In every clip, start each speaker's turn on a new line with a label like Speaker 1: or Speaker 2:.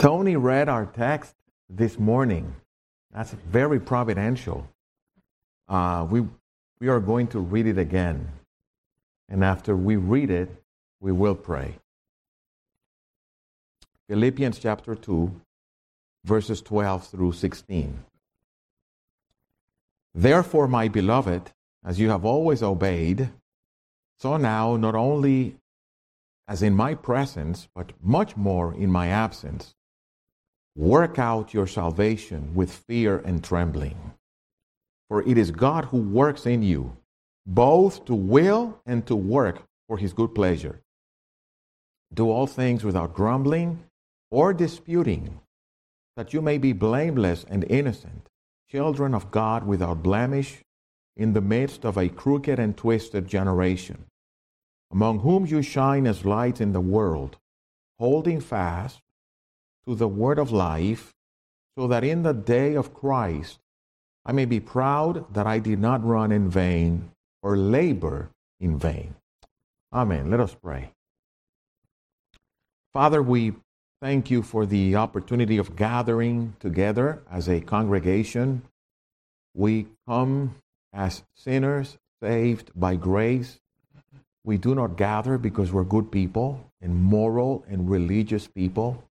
Speaker 1: Tony read our text this morning. That's very providential. Uh, we, we are going to read it again. And after we read it, we will pray. Philippians chapter 2, verses 12 through 16. Therefore, my beloved, as you have always obeyed, so now, not only as in my presence, but much more in my absence, work out your salvation with fear and trembling. For it is God who works in you, both to will and to work for his good pleasure. Do all things without grumbling or disputing, that you may be blameless and innocent, children of God without blemish, in the midst of a crooked and twisted generation, among whom you shine as lights in the world, holding fast to the word of life, so that in the day of Christ I may be proud that I did not run in vain or labor in vain. Amen. Let us pray. Father, we thank you for the opportunity of gathering together as a congregation. We come as sinners saved by grace. We do not gather because we're good people and moral and religious people.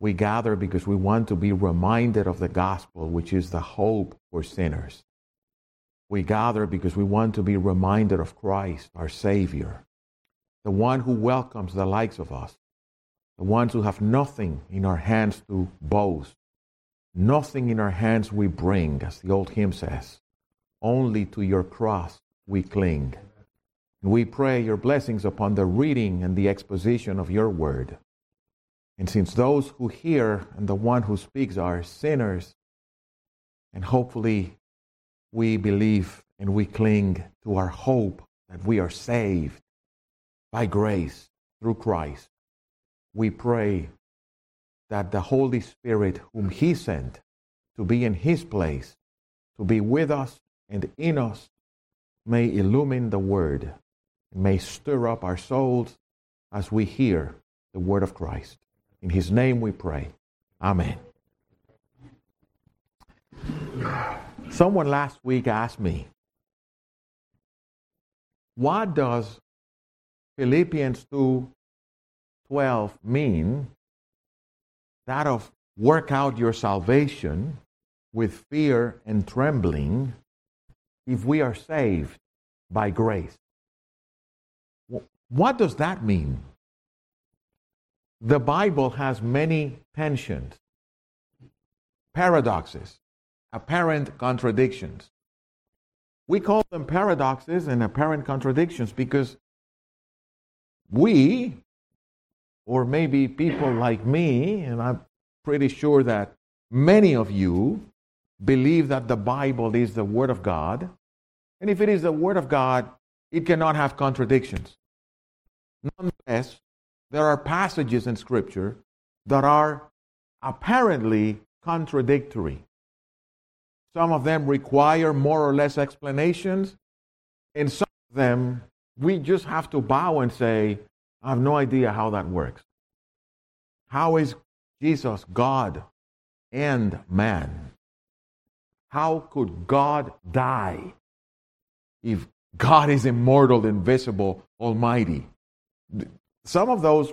Speaker 1: We gather because we want to be reminded of the gospel, which is the hope for sinners. We gather because we want to be reminded of Christ, our Savior, the one who welcomes the likes of us, the ones who have nothing in our hands to boast, nothing in our hands we bring, as the old hymn says. Only to your cross we cling. And we pray your blessings upon the reading and the exposition of your word. And since those who hear and the one who speaks are sinners, and hopefully we believe and we cling to our hope that we are saved by grace through Christ, we pray that the Holy Spirit, whom He sent to be in His place, to be with us and in us, may illumine the Word, and may stir up our souls as we hear the Word of Christ. In his name we pray. Amen. Someone last week asked me, what does Philippians 2:12 mean? That of work out your salvation with fear and trembling if we are saved by grace. What does that mean? The Bible has many tensions, paradoxes, apparent contradictions. We call them paradoxes and apparent contradictions because we, or maybe people like me, and I'm pretty sure that many of you believe that the Bible is the Word of God. And if it is the Word of God, it cannot have contradictions. Nonetheless, there are passages in Scripture that are apparently contradictory. Some of them require more or less explanations, and some of them we just have to bow and say, I have no idea how that works. How is Jesus God and man? How could God die if God is immortal, invisible, almighty? Some of those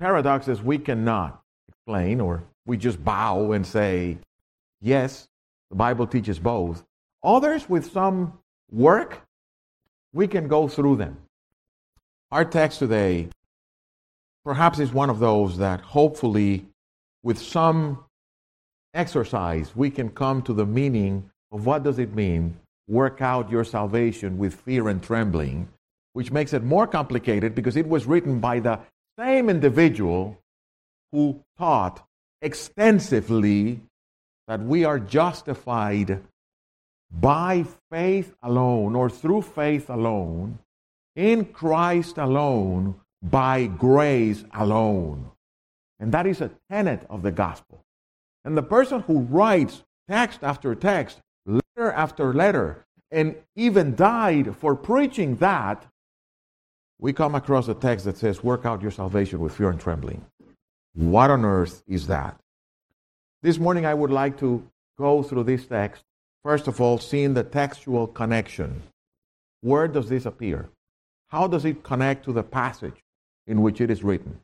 Speaker 1: paradoxes we cannot explain, or we just bow and say, yes, the Bible teaches both. Others, with some work, we can go through them. Our text today perhaps is one of those that hopefully, with some exercise, we can come to the meaning of what does it mean work out your salvation with fear and trembling which makes it more complicated because it was written by the same individual who taught extensively that we are justified by faith alone or through faith alone, in Christ alone, by grace alone. And that is a tenet of the gospel. And the person who writes text after text, letter after letter, and even died for preaching that we come across a text that says, Work out your salvation with fear and trembling. What on earth is that? This morning I would like to go through this text, first of all, seeing the textual connection. Where does this appear? How does it connect to the passage in which it is written?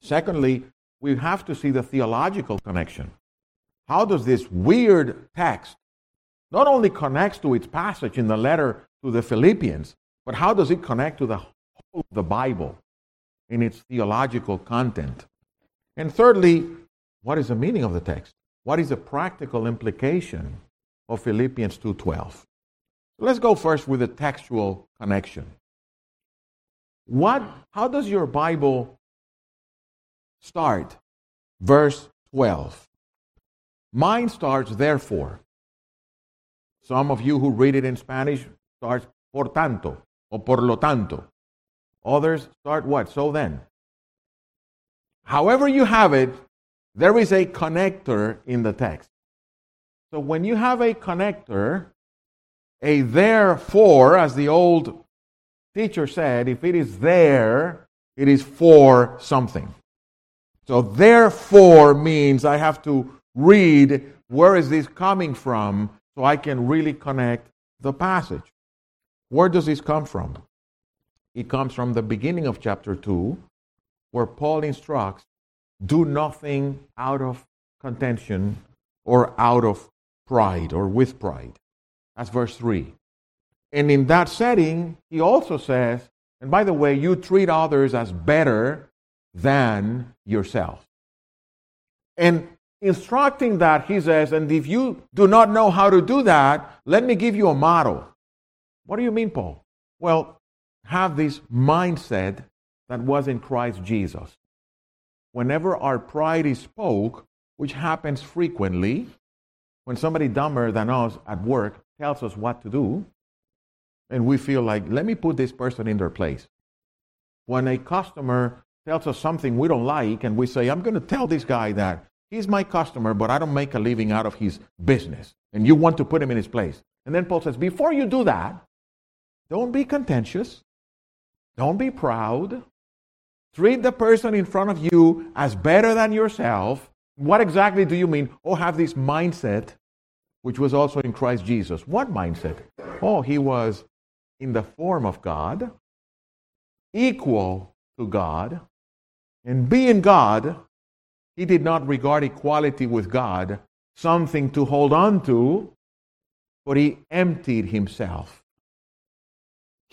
Speaker 1: Secondly, we have to see the theological connection. How does this weird text not only connects to its passage in the letter to the Philippians, but how does it connect to the whole of the Bible in its theological content? And thirdly, what is the meaning of the text? What is the practical implication of Philippians 2:12? Let's go first with the textual connection. What how does your Bible start? Verse 12. Mine starts therefore. Some of you who read it in Spanish starts por tanto or por lo tanto. Others start what? So then. However you have it, there is a connector in the text. So when you have a connector, a therefore, as the old teacher said, if it is there, it is for something. So therefore means I have to read where is this coming from so I can really connect the passage. Where does this come from? It comes from the beginning of chapter 2, where Paul instructs do nothing out of contention or out of pride or with pride. That's verse 3. And in that setting, he also says, and by the way, you treat others as better than yourself. And instructing that, he says, and if you do not know how to do that, let me give you a model. What do you mean, Paul? Well, have this mindset that was in Christ Jesus. Whenever our pride is spoke, which happens frequently, when somebody dumber than us at work tells us what to do, and we feel like, let me put this person in their place. When a customer tells us something we don't like, and we say, I'm going to tell this guy that he's my customer, but I don't make a living out of his business, and you want to put him in his place. And then Paul says, before you do that, don't be contentious. Don't be proud. Treat the person in front of you as better than yourself. What exactly do you mean? Oh, have this mindset, which was also in Christ Jesus. What mindset? Oh, he was in the form of God, equal to God, and being God, he did not regard equality with God something to hold on to, but he emptied himself.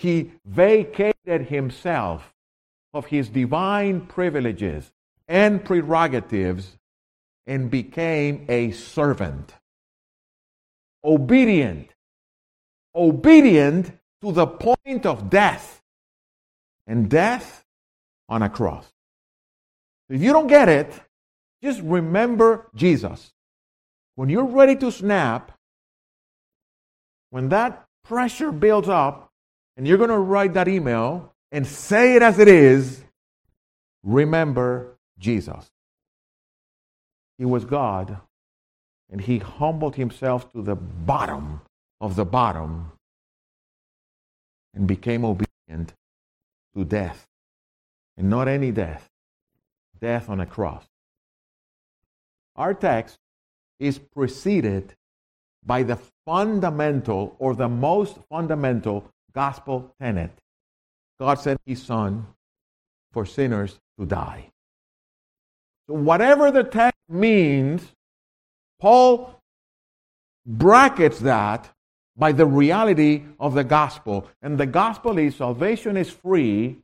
Speaker 1: He vacated himself of his divine privileges and prerogatives and became a servant. Obedient. Obedient to the point of death. And death on a cross. If you don't get it, just remember Jesus. When you're ready to snap, when that pressure builds up, and you're going to write that email and say it as it is, remember Jesus. He was God, and he humbled himself to the bottom of the bottom and became obedient to death. And not any death, death on a cross. Our text is preceded by the fundamental or the most fundamental gospel tenet. God sent his son for sinners to die. So whatever the text means, Paul brackets that by the reality of the gospel. And the gospel is salvation is free,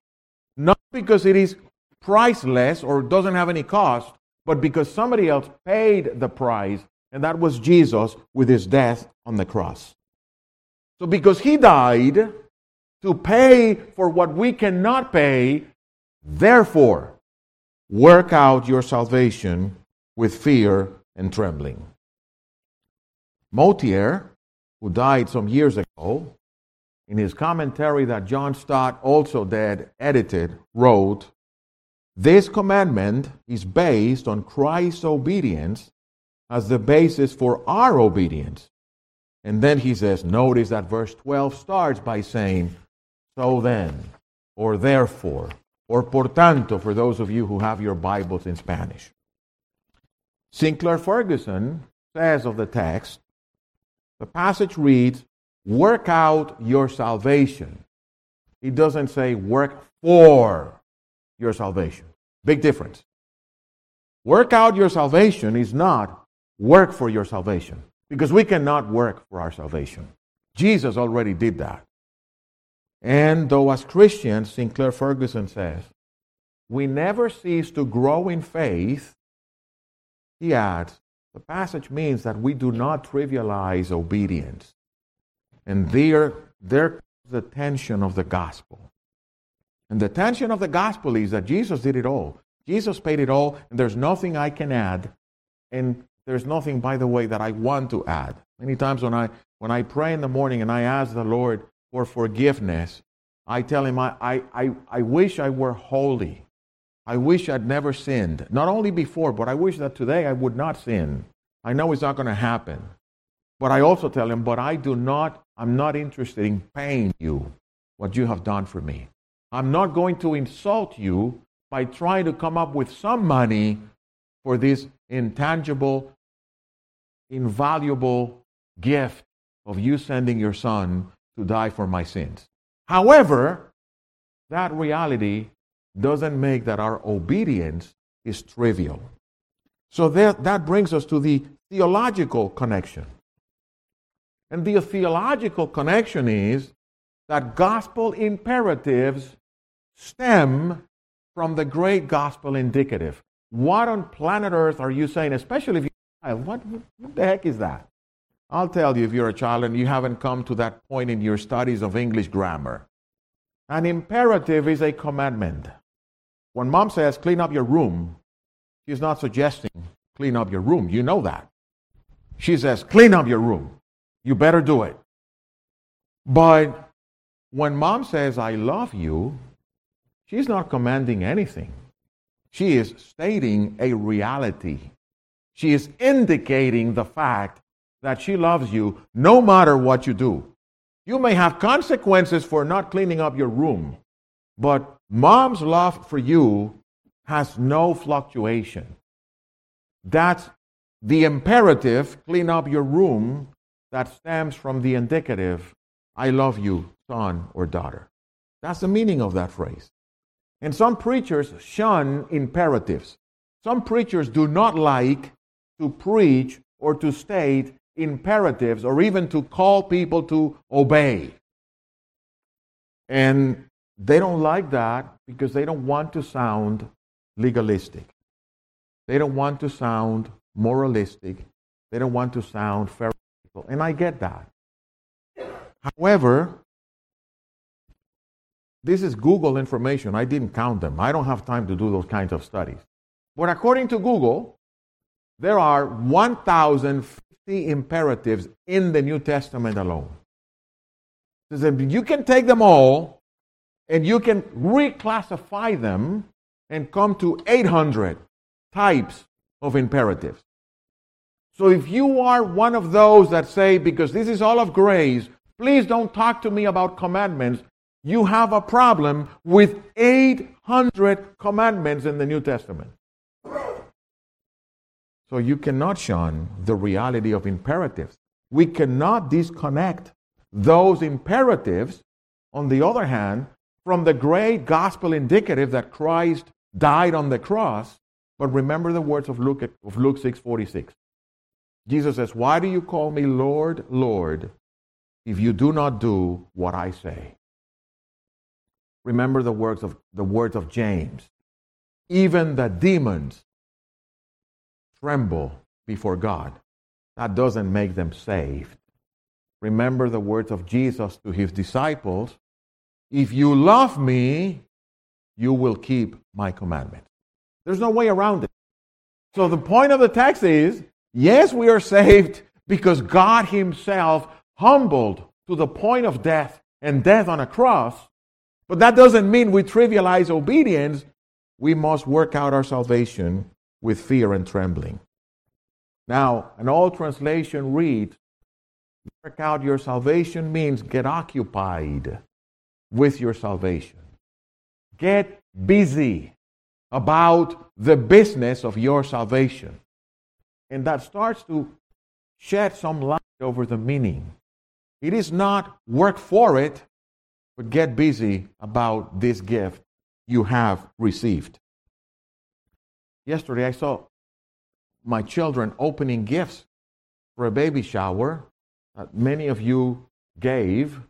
Speaker 1: not because it is priceless or doesn't have any cost, but because somebody else paid the price, and that was Jesus with his death on the cross. So, because he died to pay for what we cannot pay, therefore, work out your salvation with fear and trembling. Motyer, who died some years ago, in his commentary that John Stott, also dead, edited, wrote, This commandment is based on Christ's obedience as the basis for our obedience. And then he says, notice that verse 12 starts by saying, So then, or therefore, or por tanto for those of you who have your Bibles in Spanish. Sinclair Ferguson says of the text, the passage reads, Work out your salvation. He doesn't say work for your salvation. Big difference. Work out your salvation is not work for your salvation because we cannot work for our salvation. Jesus already did that. And though as Christians, Sinclair Ferguson says, we never cease to grow in faith, he adds, the passage means that we do not trivialize obedience. And there, there the tension of the gospel. And the tension of the gospel is that Jesus did it all. Jesus paid it all, and there's nothing I can add. And there's nothing, by the way, that I want to add. Many times when I, when I pray in the morning and I ask the Lord for forgiveness, I tell him, I, I, I, I wish I were holy. I wish I'd never sinned. Not only before, but I wish that today I would not sin. I know it's not going to happen. But I also tell him, but I do not, I'm not interested in paying you what you have done for me. I'm not going to insult you by trying to come up with some money for this intangible, invaluable gift of you sending your son to die for my sins. However, that reality doesn't make that our obedience is trivial. So that, that brings us to the theological connection. And the theological connection is that gospel imperatives stem from the great gospel indicative. What on planet Earth are you saying, especially if child? What, what the heck is that? I'll tell you if you're a child and you haven't come to that point in your studies of English grammar. An imperative is a commandment. When mom says, clean up your room, she's not suggesting clean up your room. You know that. She says, clean up your room. You better do it. But when mom says, I love you, she's not commanding anything. She is stating a reality. She is indicating the fact that she loves you no matter what you do. You may have consequences for not cleaning up your room, but mom's love for you has no fluctuation. That's the imperative, clean up your room, that stems from the indicative, I love you, son or daughter. That's the meaning of that phrase. And some preachers shun imperatives. Some preachers do not like to preach or to state imperatives or even to call people to obey. And they don't like that because they don't want to sound legalistic. They don't want to sound moralistic. They don't want to sound pharisaical. And I get that. However, this is Google information. I didn't count them. I don't have time to do those kinds of studies. But according to Google, there are 1,050 imperatives in the New Testament alone. You can take them all and you can reclassify them and come to 800 types of imperatives. So if you are one of those that say, because this is all of grace, please don't talk to me about commandments, you have a problem with 800 commandments in the New Testament. So you cannot shun the reality of imperatives. We cannot disconnect those imperatives, on the other hand, from the great gospel indicative that Christ died on the cross. But remember the words of Luke, of Luke 6:46. Jesus says, "Why do you call me Lord, Lord, if you do not do what I say?" Remember the words of the words of James. Even the demons tremble before God. That doesn't make them saved. Remember the words of Jesus to his disciples If you love me, you will keep my commandments. There's no way around it. So the point of the text is yes, we are saved because God Himself humbled to the point of death and death on a cross. But that doesn't mean we trivialize obedience. We must work out our salvation with fear and trembling. Now, an old translation reads, Work out your salvation means get occupied with your salvation. Get busy about the business of your salvation. And that starts to shed some light over the meaning. It is not work for it, but get busy about this gift you have received. Yesterday, I saw my children opening gifts for a baby shower that many of you gave.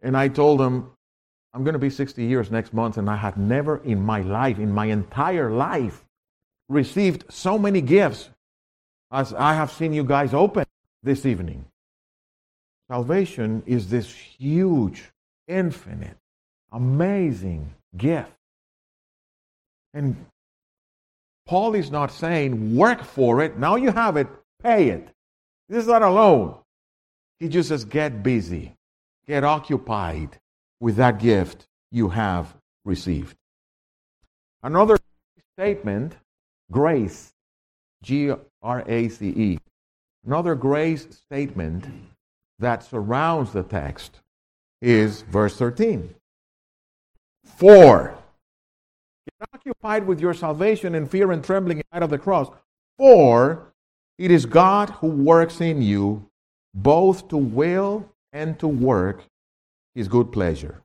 Speaker 1: And I told them, I'm going to be 60 years next month, and I have never in my life, in my entire life, received so many gifts as I have seen you guys open this evening. Salvation is this huge, infinite, amazing gift. And Paul is not saying work for it. Now you have it, pay it. This is not alone. He just says get busy, get occupied with that gift you have received. Another statement, grace, G R A C E. Another grace statement that surrounds the text is verse 13. For, get occupied with your salvation in fear and trembling in light of the cross. For it is God who works in you both to will and to work his good pleasure.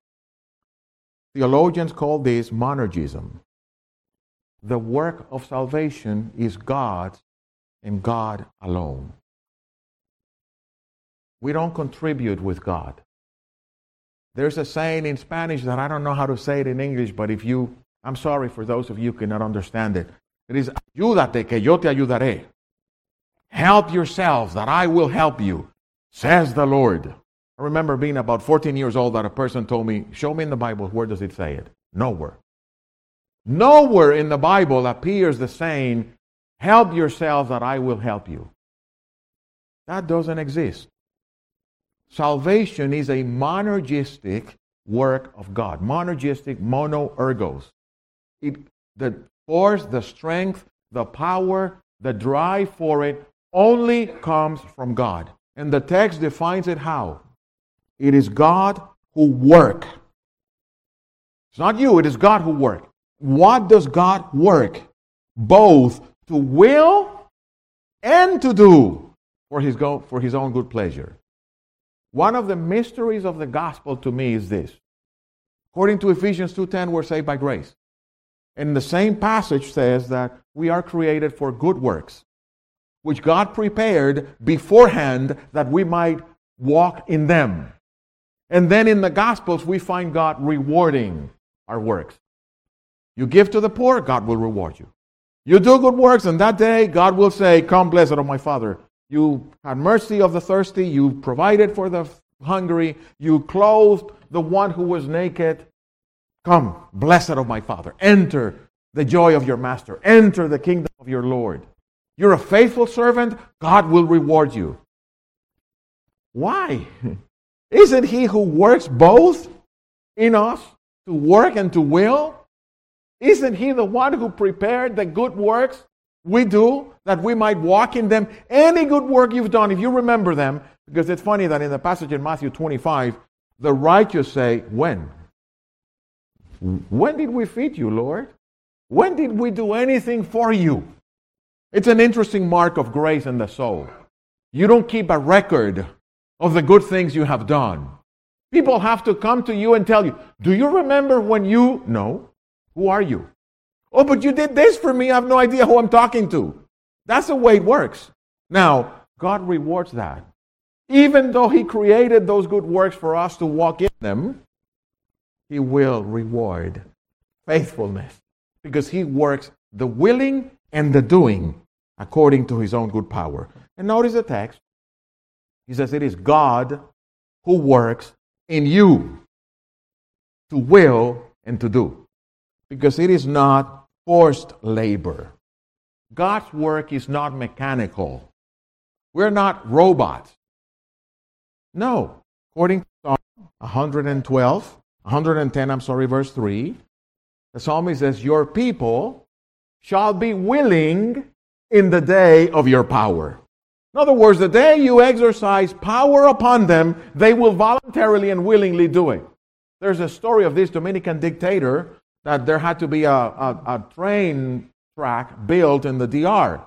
Speaker 1: Theologians call this monergism. The work of salvation is God's and God alone. We don't contribute with God. There's a saying in Spanish that I don't know how to say it in English, but if you, I'm sorry for those of you who cannot understand it. It is, ayúdate que yo te ayudaré. Help yourself that I will help you, says the Lord. I remember being about 14 years old that a person told me, Show me in the Bible, where does it say it? Nowhere. Nowhere in the Bible appears the saying, Help yourself that I will help you. That doesn't exist. Salvation is a monergistic work of God. Monergistic, mono ergos. It, the force, the strength, the power, the drive for it only comes from God. And the text defines it how? It is God who work. It's not you, it is God who work. What does God work? Both to will and to do for his, go, for his own good pleasure. One of the mysteries of the gospel to me is this. According to Ephesians 2:10, we're saved by grace. And the same passage says that we are created for good works, which God prepared beforehand that we might walk in them. And then in the Gospels, we find God rewarding our works. You give to the poor, God will reward you. You do good works, and that day God will say, Come, blessed of my Father. You had mercy of the thirsty. You provided for the hungry. You clothed the one who was naked. Come, blessed of my Father. Enter the joy of your master. Enter the kingdom of your Lord. You're a faithful servant. God will reward you. Why? Isn't he who works both in us to work and to will? Isn't he the one who prepared the good works we do that we might walk in them. Any good work you've done, if you remember them, because it's funny that in the passage in Matthew 25, the righteous say, When? When did we feed you, Lord? When did we do anything for you? It's an interesting mark of grace in the soul. You don't keep a record of the good things you have done. People have to come to you and tell you, Do you remember when you? No. Who are you? Oh, but you did this for me. I have no idea who I'm talking to. That's the way it works. Now, God rewards that. Even though He created those good works for us to walk in them, He will reward faithfulness because He works the willing and the doing according to His own good power. And notice the text. He says, It is God who works in you to will and to do. Because it is not forced labor. God's work is not mechanical. We're not robots. No. According to Psalm 112, 110, I'm sorry, verse 3, the psalmist says, Your people shall be willing in the day of your power. In other words, the day you exercise power upon them, they will voluntarily and willingly do it. There's a story of this Dominican dictator that there had to be a, a, a train track built in the DR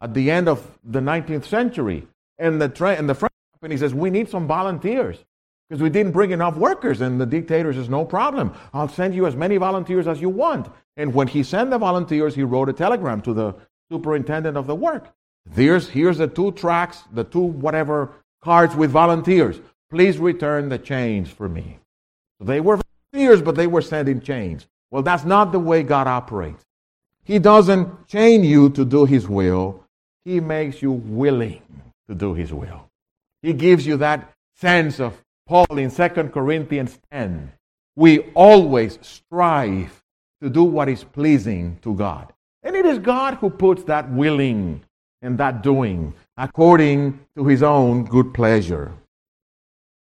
Speaker 1: at the end of the 19th century. And the, tra- and the French company says, We need some volunteers because we didn't bring enough workers. And the dictator says, No problem. I'll send you as many volunteers as you want. And when he sent the volunteers, he wrote a telegram to the superintendent of the work. Here's, here's the two tracks, the two whatever cards with volunteers. Please return the chains for me. So they were volunteers, but they were sending in chains. Well, that's not the way God operates. He doesn't chain you to do His will, He makes you willing to do His will. He gives you that sense of Paul in 2 Corinthians 10. We always strive to do what is pleasing to God. And it is God who puts that willing and that doing according to his own good pleasure.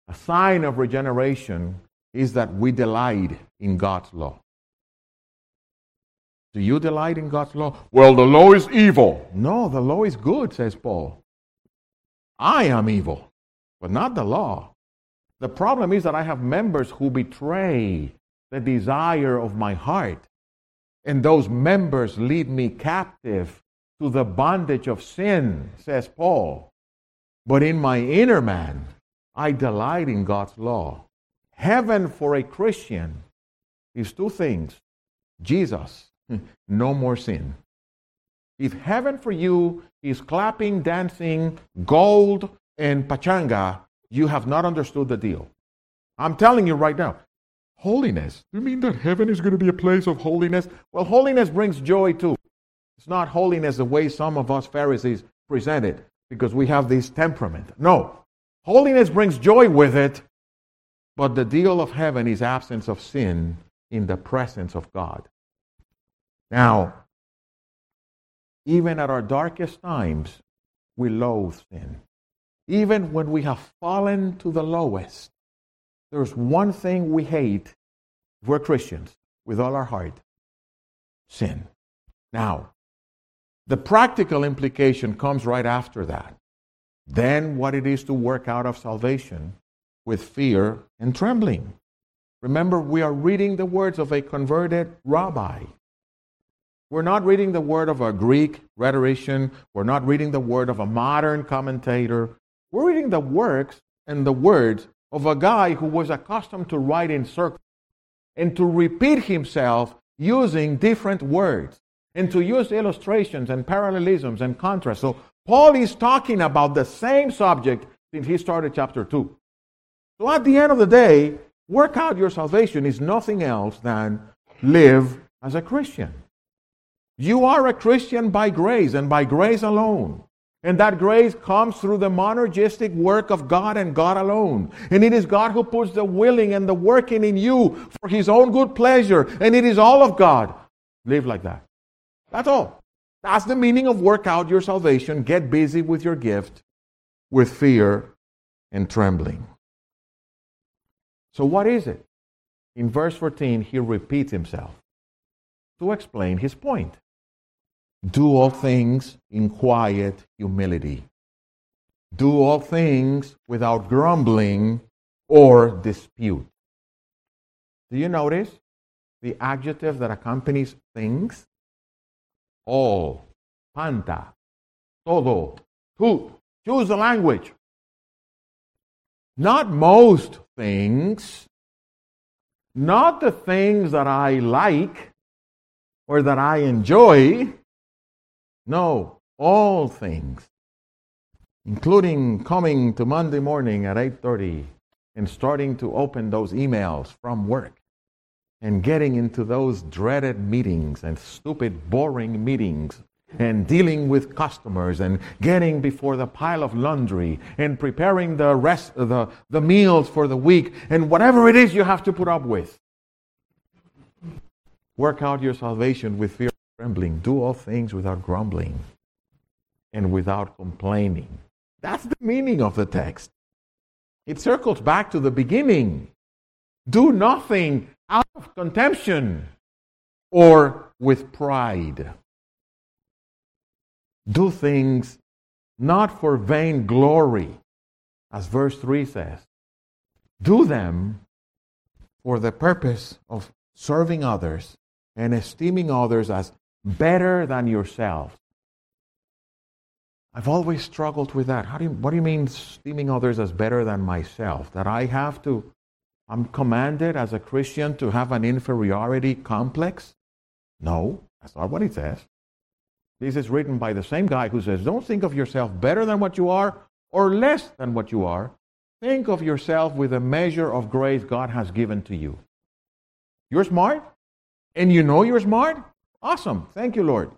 Speaker 1: A sign of regeneration is that we delight in God's law. Do you delight in God's law? Well, the law is evil. No, the law is good, says Paul. I am evil, but not the law. The problem is that I have members who betray the desire of my heart. And those members lead me captive to the bondage of sin, says Paul. But in my inner man, I delight in God's law. Heaven for a Christian is two things Jesus, no more sin. If heaven for you is clapping, dancing, gold, and pachanga, you have not understood the deal. I'm telling you right now. Holiness. You mean that heaven is going to be a place of holiness? Well, holiness brings joy too. It's not holiness the way some of us Pharisees present it because we have this temperament. No. Holiness brings joy with it, but the deal of heaven is absence of sin in the presence of God. Now, even at our darkest times, we loathe sin. Even when we have fallen to the lowest, there's one thing we hate if we're Christians with all our heart sin. Now, the practical implication comes right after that. Then, what it is to work out of salvation with fear and trembling. Remember, we are reading the words of a converted rabbi. We're not reading the word of a Greek rhetorician. We're not reading the word of a modern commentator. We're reading the works and the words of a guy who was accustomed to write in circles and to repeat himself using different words and to use illustrations and parallelisms and contrasts. So Paul is talking about the same subject since he started chapter 2. So at the end of the day, work out your salvation is nothing else than live as a Christian. You are a Christian by grace and by grace alone. And that grace comes through the monergistic work of God and God alone. And it is God who puts the willing and the working in you for His own good pleasure. And it is all of God. Live like that. That's all. That's the meaning of work out your salvation. Get busy with your gift with fear and trembling. So, what is it? In verse 14, he repeats himself to explain his point. Do all things in quiet humility. Do all things without grumbling or dispute. Do you notice the adjective that accompanies things? All, panta, todo, tu. Choose the language. Not most things, not the things that I like or that I enjoy, no, all things, including coming to Monday morning at 8:30 and starting to open those emails from work and getting into those dreaded meetings and stupid boring meetings and dealing with customers and getting before the pile of laundry and preparing the rest the, the meals for the week and whatever it is you have to put up with. Work out your salvation with fear trembling. Do all things without grumbling and without complaining. That's the meaning of the text. It circles back to the beginning. Do nothing out of contention or with pride. Do things not for vain glory, as verse 3 says. Do them for the purpose of serving others and esteeming others as better than yourself. I've always struggled with that. How do you, what do you mean esteeming others as better than myself? That I have to, I'm commanded as a Christian to have an inferiority complex? No, that's not what it says. This is written by the same guy who says, Don't think of yourself better than what you are or less than what you are. Think of yourself with a measure of grace God has given to you. You're smart? And you know you're smart? Awesome. Thank you, Lord.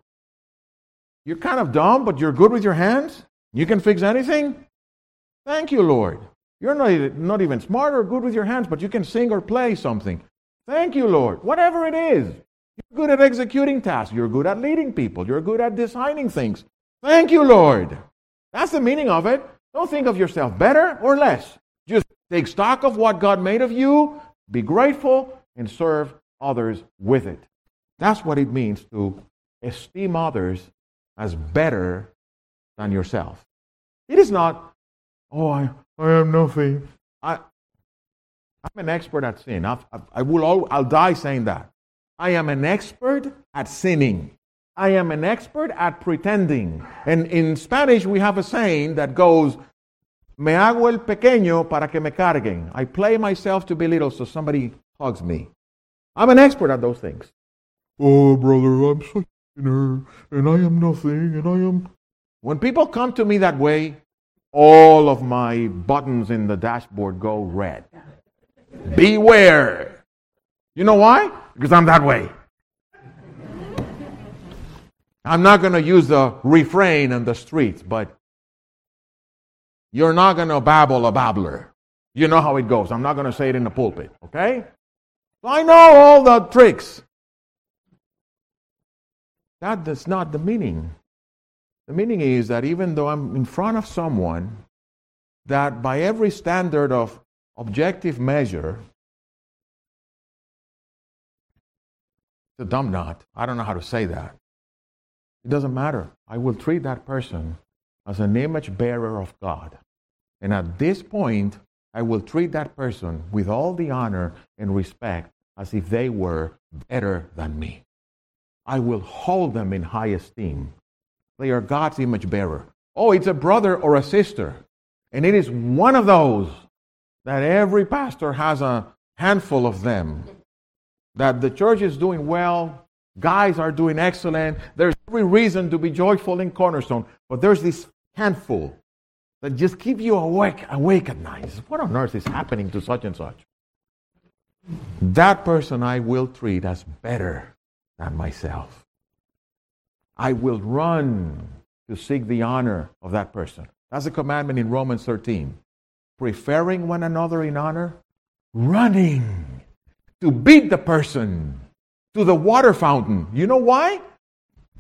Speaker 1: You're kind of dumb, but you're good with your hands? You can fix anything? Thank you, Lord. You're not, not even smart or good with your hands, but you can sing or play something. Thank you, Lord. Whatever it is. You're good at executing tasks. You're good at leading people. You're good at designing things. Thank you, Lord. That's the meaning of it. Don't think of yourself better or less. Just take stock of what God made of you, be grateful, and serve others with it. That's what it means to esteem others as better than yourself. It is not, oh, I, I am nothing. I, I'm an expert at sin. I, I, I will all, I'll die saying that. I am an expert at sinning. I am an expert at pretending. And in Spanish, we have a saying that goes, Me hago el pequeño para que me carguen. I play myself to be little so somebody hugs me. I'm an expert at those things. Oh, brother, I'm such a sinner, and I am nothing, and I am. When people come to me that way, all of my buttons in the dashboard go red. Beware. You know why? Because I'm that way. I'm not going to use the refrain in the streets, but you're not going to babble a babbler. You know how it goes. I'm not going to say it in the pulpit, okay? I know all the tricks. That is not the meaning. The meaning is that even though I'm in front of someone that by every standard of objective measure, it's a dumb knot. I don't know how to say that. It doesn't matter. I will treat that person as an image bearer of God. And at this point, I will treat that person with all the honor and respect as if they were better than me. I will hold them in high esteem. They are God's image bearer. Oh, it's a brother or a sister. And it is one of those that every pastor has a handful of them. That the church is doing well, guys are doing excellent. There's every reason to be joyful in Cornerstone, but there's this handful that just keep you awake, awake at night. What on earth is happening to such and such? That person I will treat as better than myself. I will run to seek the honor of that person. That's a commandment in Romans 13. Preferring one another in honor, running to beat the person to the water fountain. You know why?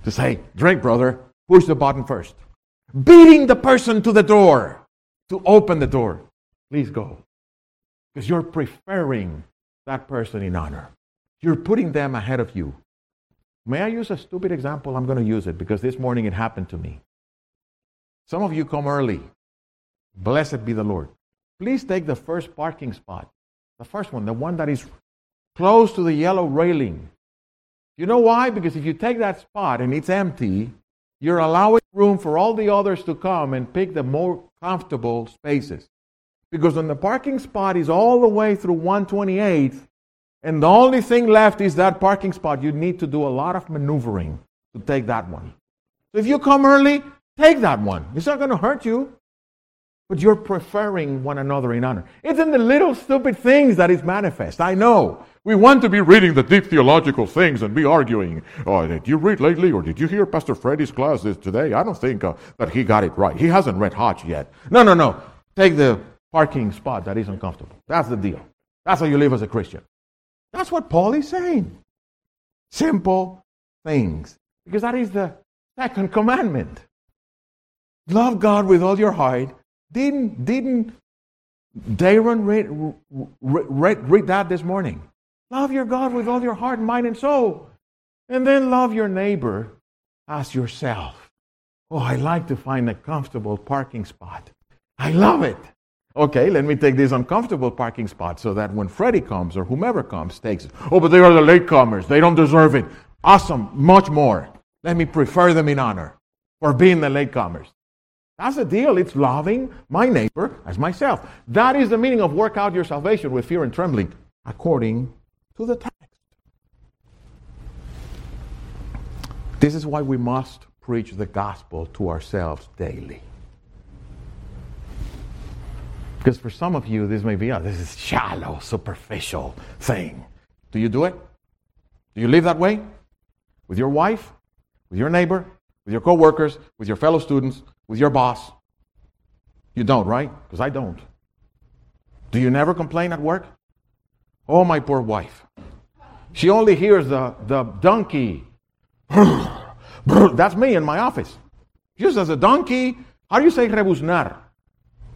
Speaker 1: To say, drink, brother, push the button first beating the person to the door to open the door. Please go. Because you're preferring that person in honor. You're putting them ahead of you. May I use a stupid example? I'm going to use it because this morning it happened to me. Some of you come early. Blessed be the Lord. Please take the first parking spot. The first one, the one that is close to the yellow railing. You know why? Because if you take that spot and it's empty, you're allowing room for all the others to come and pick the more comfortable spaces. Because when the parking spot is all the way through 128th, and the only thing left is that parking spot, you need to do a lot of maneuvering to take that one. So if you come early, take that one. It's not going to hurt you, but you're preferring one another in honor. It's in the little stupid things that is manifest. I know. We want to be reading the deep theological things and be arguing. Oh, did you read lately, or did you hear Pastor Freddie's class today? I don't think uh, that he got it right. He hasn't read Hodge yet. No, no, no. Take the parking spot that isn't comfortable. That's the deal. That's how you live as a Christian. That's what Paul is saying. Simple things. Because that is the second commandment. Love God with all your heart. Didn't, didn't Darren read, read, read that this morning? Love your God with all your heart, mind, and soul. And then love your neighbor as yourself. Oh, I like to find a comfortable parking spot. I love it. Okay, let me take this uncomfortable parking spot so that when Freddie comes or whomever comes takes it. Oh, but they are the latecomers. They don't deserve it. Awesome, much more. Let me prefer them in honor for being the latecomers. That's the deal. It's loving my neighbor as myself. That is the meaning of work out your salvation with fear and trembling, according to the text. This is why we must preach the gospel to ourselves daily. Because for some of you, this may be, oh, this is shallow, superficial thing. Do you do it? Do you live that way? With your wife? With your neighbor? With your coworkers? With your fellow students? With your boss? You don't, right? Because I don't. Do you never complain at work? Oh, my poor wife. She only hears the, the donkey. That's me in my office. Just as a donkey, how do you say rebuznar?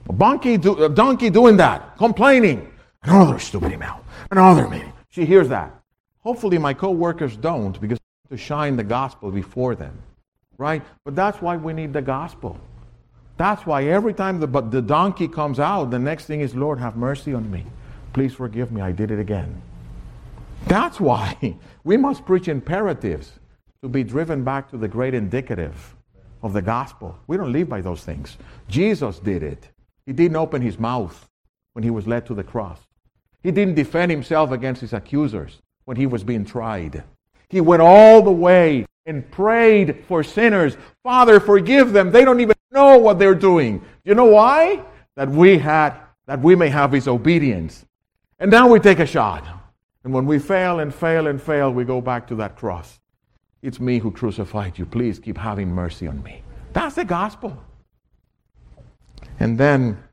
Speaker 1: A donkey, do, a donkey doing that, complaining. Another stupid email, another meeting. She hears that. Hopefully, my co-workers don't because to shine the gospel before them, right? But that's why we need the gospel. That's why every time the, the donkey comes out, the next thing is, Lord, have mercy on me. Please forgive me. I did it again. That's why we must preach imperatives to be driven back to the great indicative of the gospel. We don't live by those things. Jesus did it. He didn't open his mouth when he was led to the cross. He didn't defend himself against his accusers when he was being tried. He went all the way and prayed for sinners. Father, forgive them. They don't even know what they're doing. You know why? That we had that we may have his obedience. And now we take a shot. And when we fail and fail and fail, we go back to that cross. It's me who crucified you. Please keep having mercy on me. That's the gospel. And then,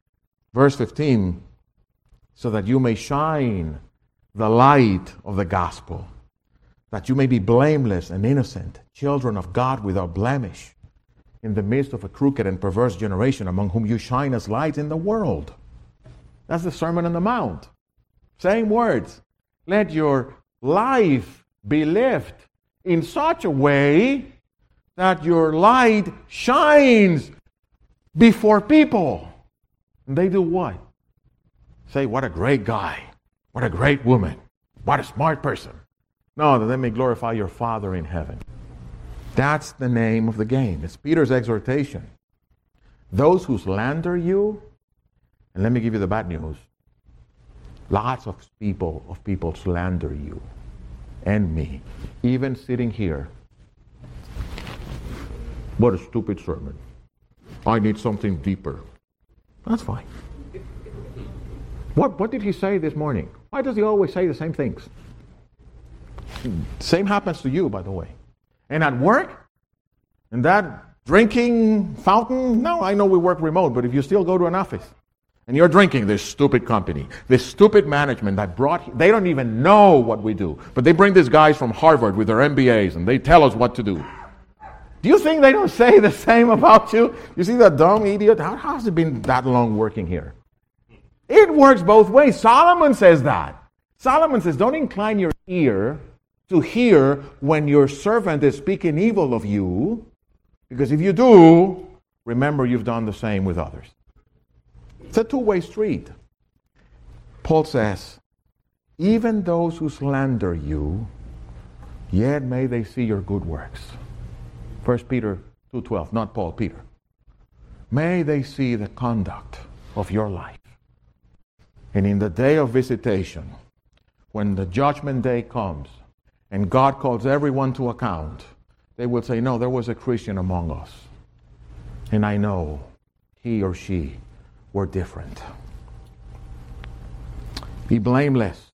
Speaker 1: verse 15, so that you may shine the light of the gospel, that you may be blameless and innocent, children of God without blemish, in the midst of a crooked and perverse generation among whom you shine as light in the world. That's the Sermon on the Mount. Same words. Let your life be lived in such a way that your light shines before people. And they do what? Say, what a great guy. What a great woman. What a smart person. No, that they may glorify your Father in heaven. That's the name of the game. It's Peter's exhortation. Those who slander you, and let me give you the bad news. Lots of people of people slander you and me, even sitting here. What a stupid sermon. I need something deeper. That's fine. What, what did he say this morning? Why does he always say the same things? Same happens to you, by the way. And at work, and that drinking fountain, no, I know we work remote, but if you still go to an office, and you're drinking this stupid company, this stupid management that brought, they don't even know what we do. But they bring these guys from Harvard with their MBAs and they tell us what to do. Do you think they don't say the same about you? You see that dumb idiot? How, has it been that long working here? It works both ways. Solomon says that. Solomon says, don't incline your ear to hear when your servant is speaking evil of you, because if you do, remember you've done the same with others. It's a two way street. Paul says, even those who slander you, yet may they see your good works. 1 Peter 2:12, not Paul, Peter. May they see the conduct of your life. And in the day of visitation, when the judgment day comes and God calls everyone to account, they will say, No, there was a Christian among us. And I know he or she were different. Be blameless.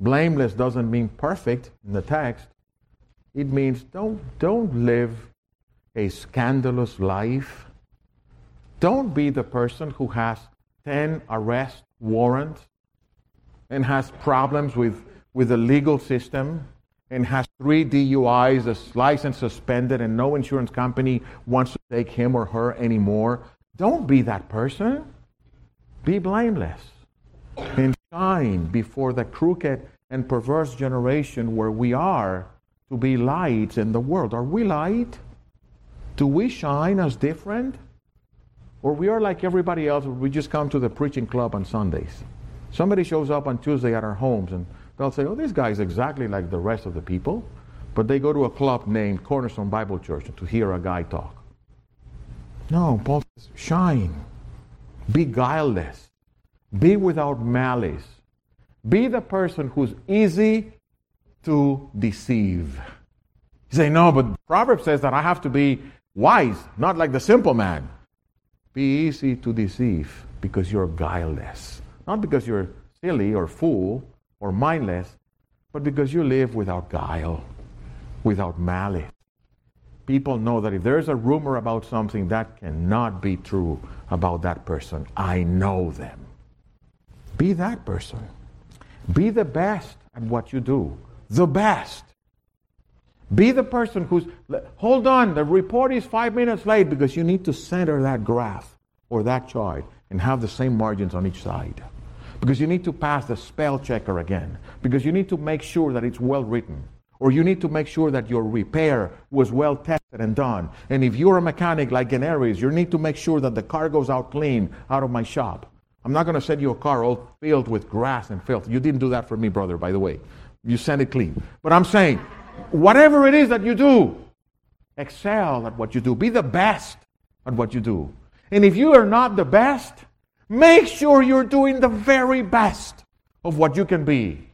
Speaker 1: Blameless doesn't mean perfect in the text. It means don't, don't live a scandalous life. Don't be the person who has 10 arrest warrants and has problems with, with the legal system and has three DUIs, a license suspended, and no insurance company wants to take him or her anymore. Don't be that person. Be blameless and shine before the crooked and perverse generation where we are to be lights in the world. Are we light? Do we shine as different? Or we are like everybody else, we just come to the preaching club on Sundays. Somebody shows up on Tuesday at our homes and they'll say, Oh, this guy is exactly like the rest of the people. But they go to a club named Cornerstone Bible Church to hear a guy talk. No, Paul says, shine. Be guileless. Be without malice. Be the person who's easy to deceive. You say, no, but Proverbs says that I have to be wise, not like the simple man. Be easy to deceive because you're guileless. Not because you're silly or fool or mindless, but because you live without guile, without malice. People know that if there's a rumor about something, that cannot be true about that person. I know them. Be that person. Be the best at what you do. The best. Be the person who's, hold on, the report is five minutes late because you need to center that graph or that chart and have the same margins on each side. Because you need to pass the spell checker again. Because you need to make sure that it's well written. Or you need to make sure that your repair was well tested and done. And if you're a mechanic like in Aries, you need to make sure that the car goes out clean out of my shop. I'm not going to send you a car all filled with grass and filth. You didn't do that for me, brother, by the way. You send it clean. But I'm saying, whatever it is that you do, excel at what you do. Be the best at what you do. And if you are not the best, make sure you're doing the very best of what you can be.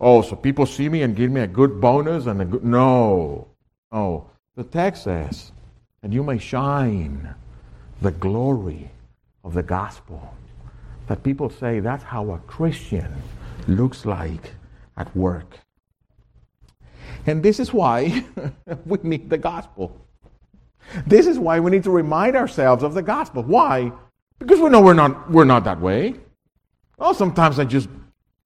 Speaker 1: Oh, so people see me and give me a good bonus and a good. No. Oh, the text says, and you may shine the glory of the gospel. That people say that's how a Christian looks like at work. And this is why we need the gospel. This is why we need to remind ourselves of the gospel. Why? Because we know we're not, we're not that way. Oh, sometimes I just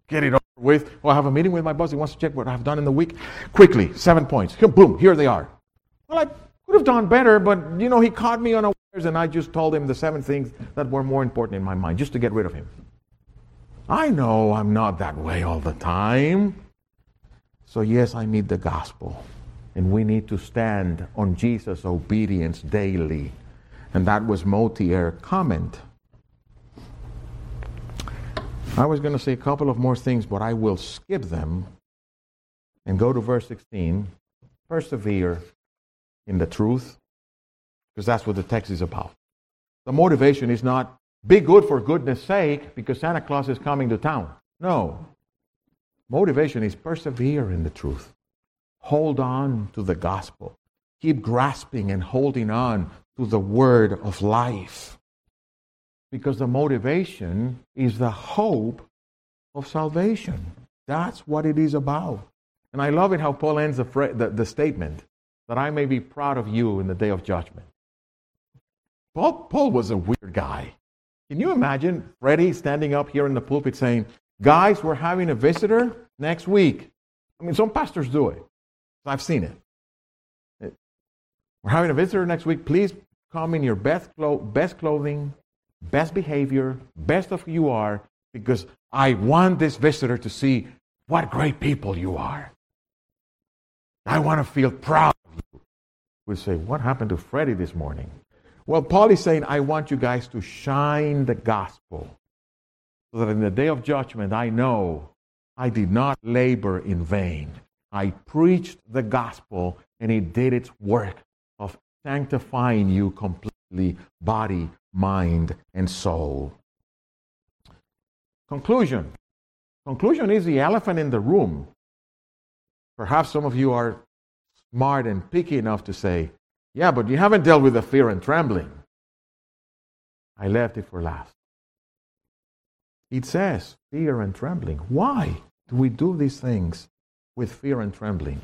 Speaker 1: get it over with. Oh, I have a meeting with my boss. He wants to check what I've done in the week. Quickly, seven points. Boom, here they are. Well, I could have done better, but you know, he caught me a and I just told him the seven things that were more important in my mind, just to get rid of him. I know I'm not that way all the time. So, yes, I need the gospel. And we need to stand on Jesus' obedience daily. And that was Motyer comment. I was going to say a couple of more things, but I will skip them and go to verse 16. Persevere in the truth, because that's what the text is about. The motivation is not be good for goodness sake because Santa Claus is coming to town. No. Motivation is persevere in the truth. Hold on to the gospel. Keep grasping and holding on to the word of life. Because the motivation is the hope of salvation. That's what it is about. And I love it how Paul ends the, the, the statement that I may be proud of you in the day of judgment. Paul, Paul was a weird guy. Can you imagine Freddie standing up here in the pulpit saying, Guys, we're having a visitor next week? I mean, some pastors do it. I've seen it. Eh, we're having a visitor next week. Please come in your best, clo- best clothing, best behavior, best of who you are, because I want this visitor to see what great people you are. I want to feel proud of you. We say, What happened to Freddie this morning? Well, Paul is saying, I want you guys to shine the gospel so that in the day of judgment I know I did not labor in vain. I preached the gospel and it did its work of sanctifying you completely, body, mind, and soul. Conclusion. Conclusion is the elephant in the room. Perhaps some of you are smart and picky enough to say, yeah, but you haven't dealt with the fear and trembling. I left it for last. It says fear and trembling. Why do we do these things with fear and trembling?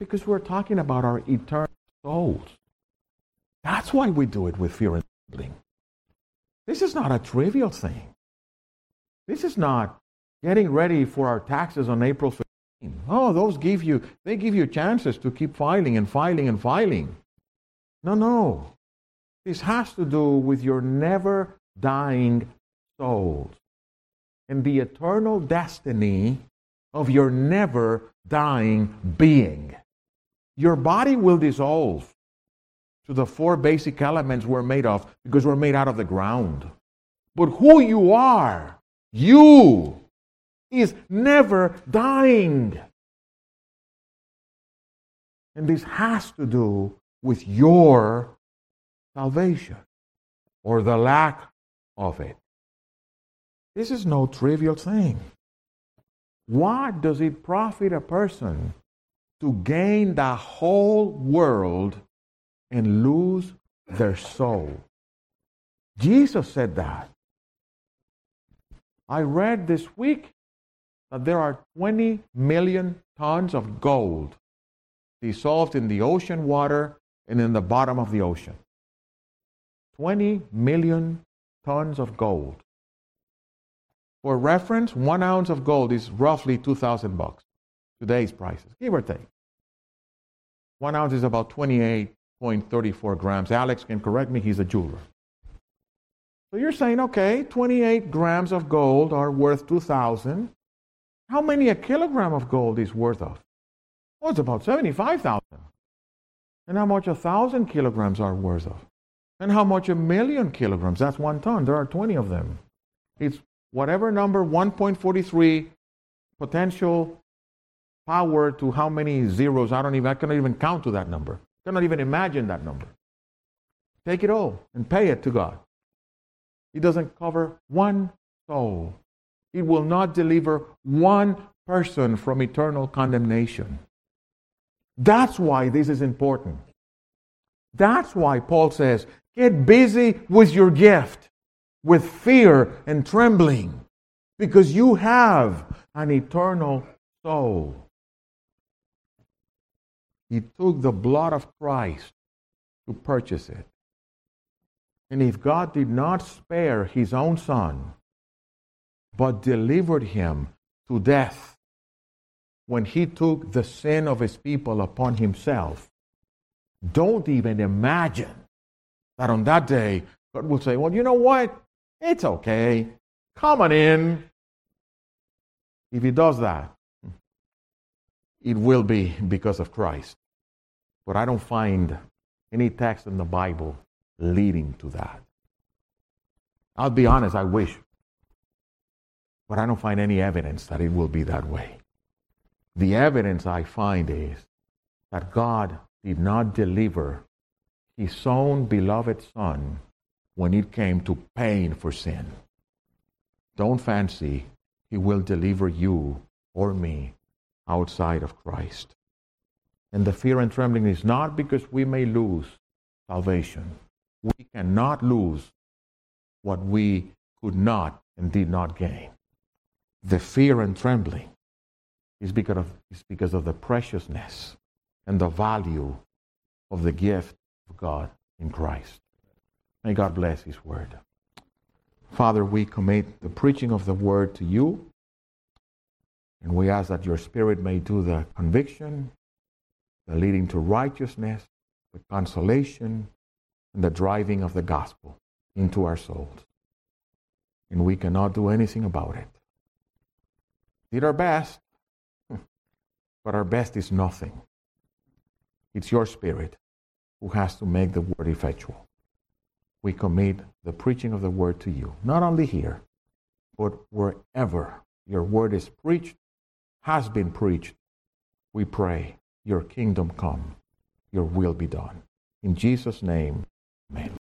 Speaker 1: Because we're talking about our eternal souls. That's why we do it with fear and trembling. This is not a trivial thing. This is not getting ready for our taxes on April 15th. Oh, those give you, they give you chances to keep filing and filing and filing. No, no. This has to do with your never dying souls and the eternal destiny of your never dying being. Your body will dissolve to the four basic elements we're made of because we're made out of the ground. But who you are, you, is never dying. And this has to do with your salvation or the lack of it. This is no trivial thing. What does it profit a person to gain the whole world and lose their soul? Jesus said that. I read this week that there are 20 million tons of gold dissolved in the ocean water and in the bottom of the ocean. 20 million tons of gold. For reference, one ounce of gold is roughly 2,000 bucks. Today's prices, give or take. One ounce is about 28.34 grams. Alex can correct me, he's a jeweler. So you're saying, okay, 28 grams of gold are worth 2,000. How many a kilogram of gold is worth of? Well, it's about 75,000. And how much a thousand kilograms are worth of? And how much a million kilograms? That's one ton. There are 20 of them. It's whatever number, 1.43 potential power to how many zeros. I don't even, I cannot even count to that number. I cannot even imagine that number. Take it all and pay it to God. He doesn't cover one soul. It will not deliver one person from eternal condemnation. That's why this is important. That's why Paul says, get busy with your gift, with fear and trembling, because you have an eternal soul. He took the blood of Christ to purchase it. And if God did not spare his own son, but delivered him to death when he took the sin of his people upon himself, don't even imagine that on that day, God will say, Well, you know what? It's okay. Come on in. If he does that, it will be because of Christ. But I don't find any text in the Bible leading to that. I'll be honest, I wish. But I don't find any evidence that it will be that way. The evidence I find is that God did not deliver his own beloved Son when it came to paying for sin. Don't fancy he will deliver you or me outside of Christ. And the fear and trembling is not because we may lose salvation. We cannot lose what we could not and did not gain. The fear and trembling is because of, is because of the preciousness and the value of the gift of God in Christ. May God bless His word. Father, we commit the preaching of the word to you, and we ask that your Spirit may do the conviction, the leading to righteousness, the consolation, and the driving of the gospel into our souls. And we cannot do anything about it. Did our best, but our best is nothing. It's your spirit who has to make the word effectual. We commit the preaching of the word to you, not only here, but wherever your word is preached, has been preached. We pray, your kingdom come, your will be done. In Jesus' name, amen.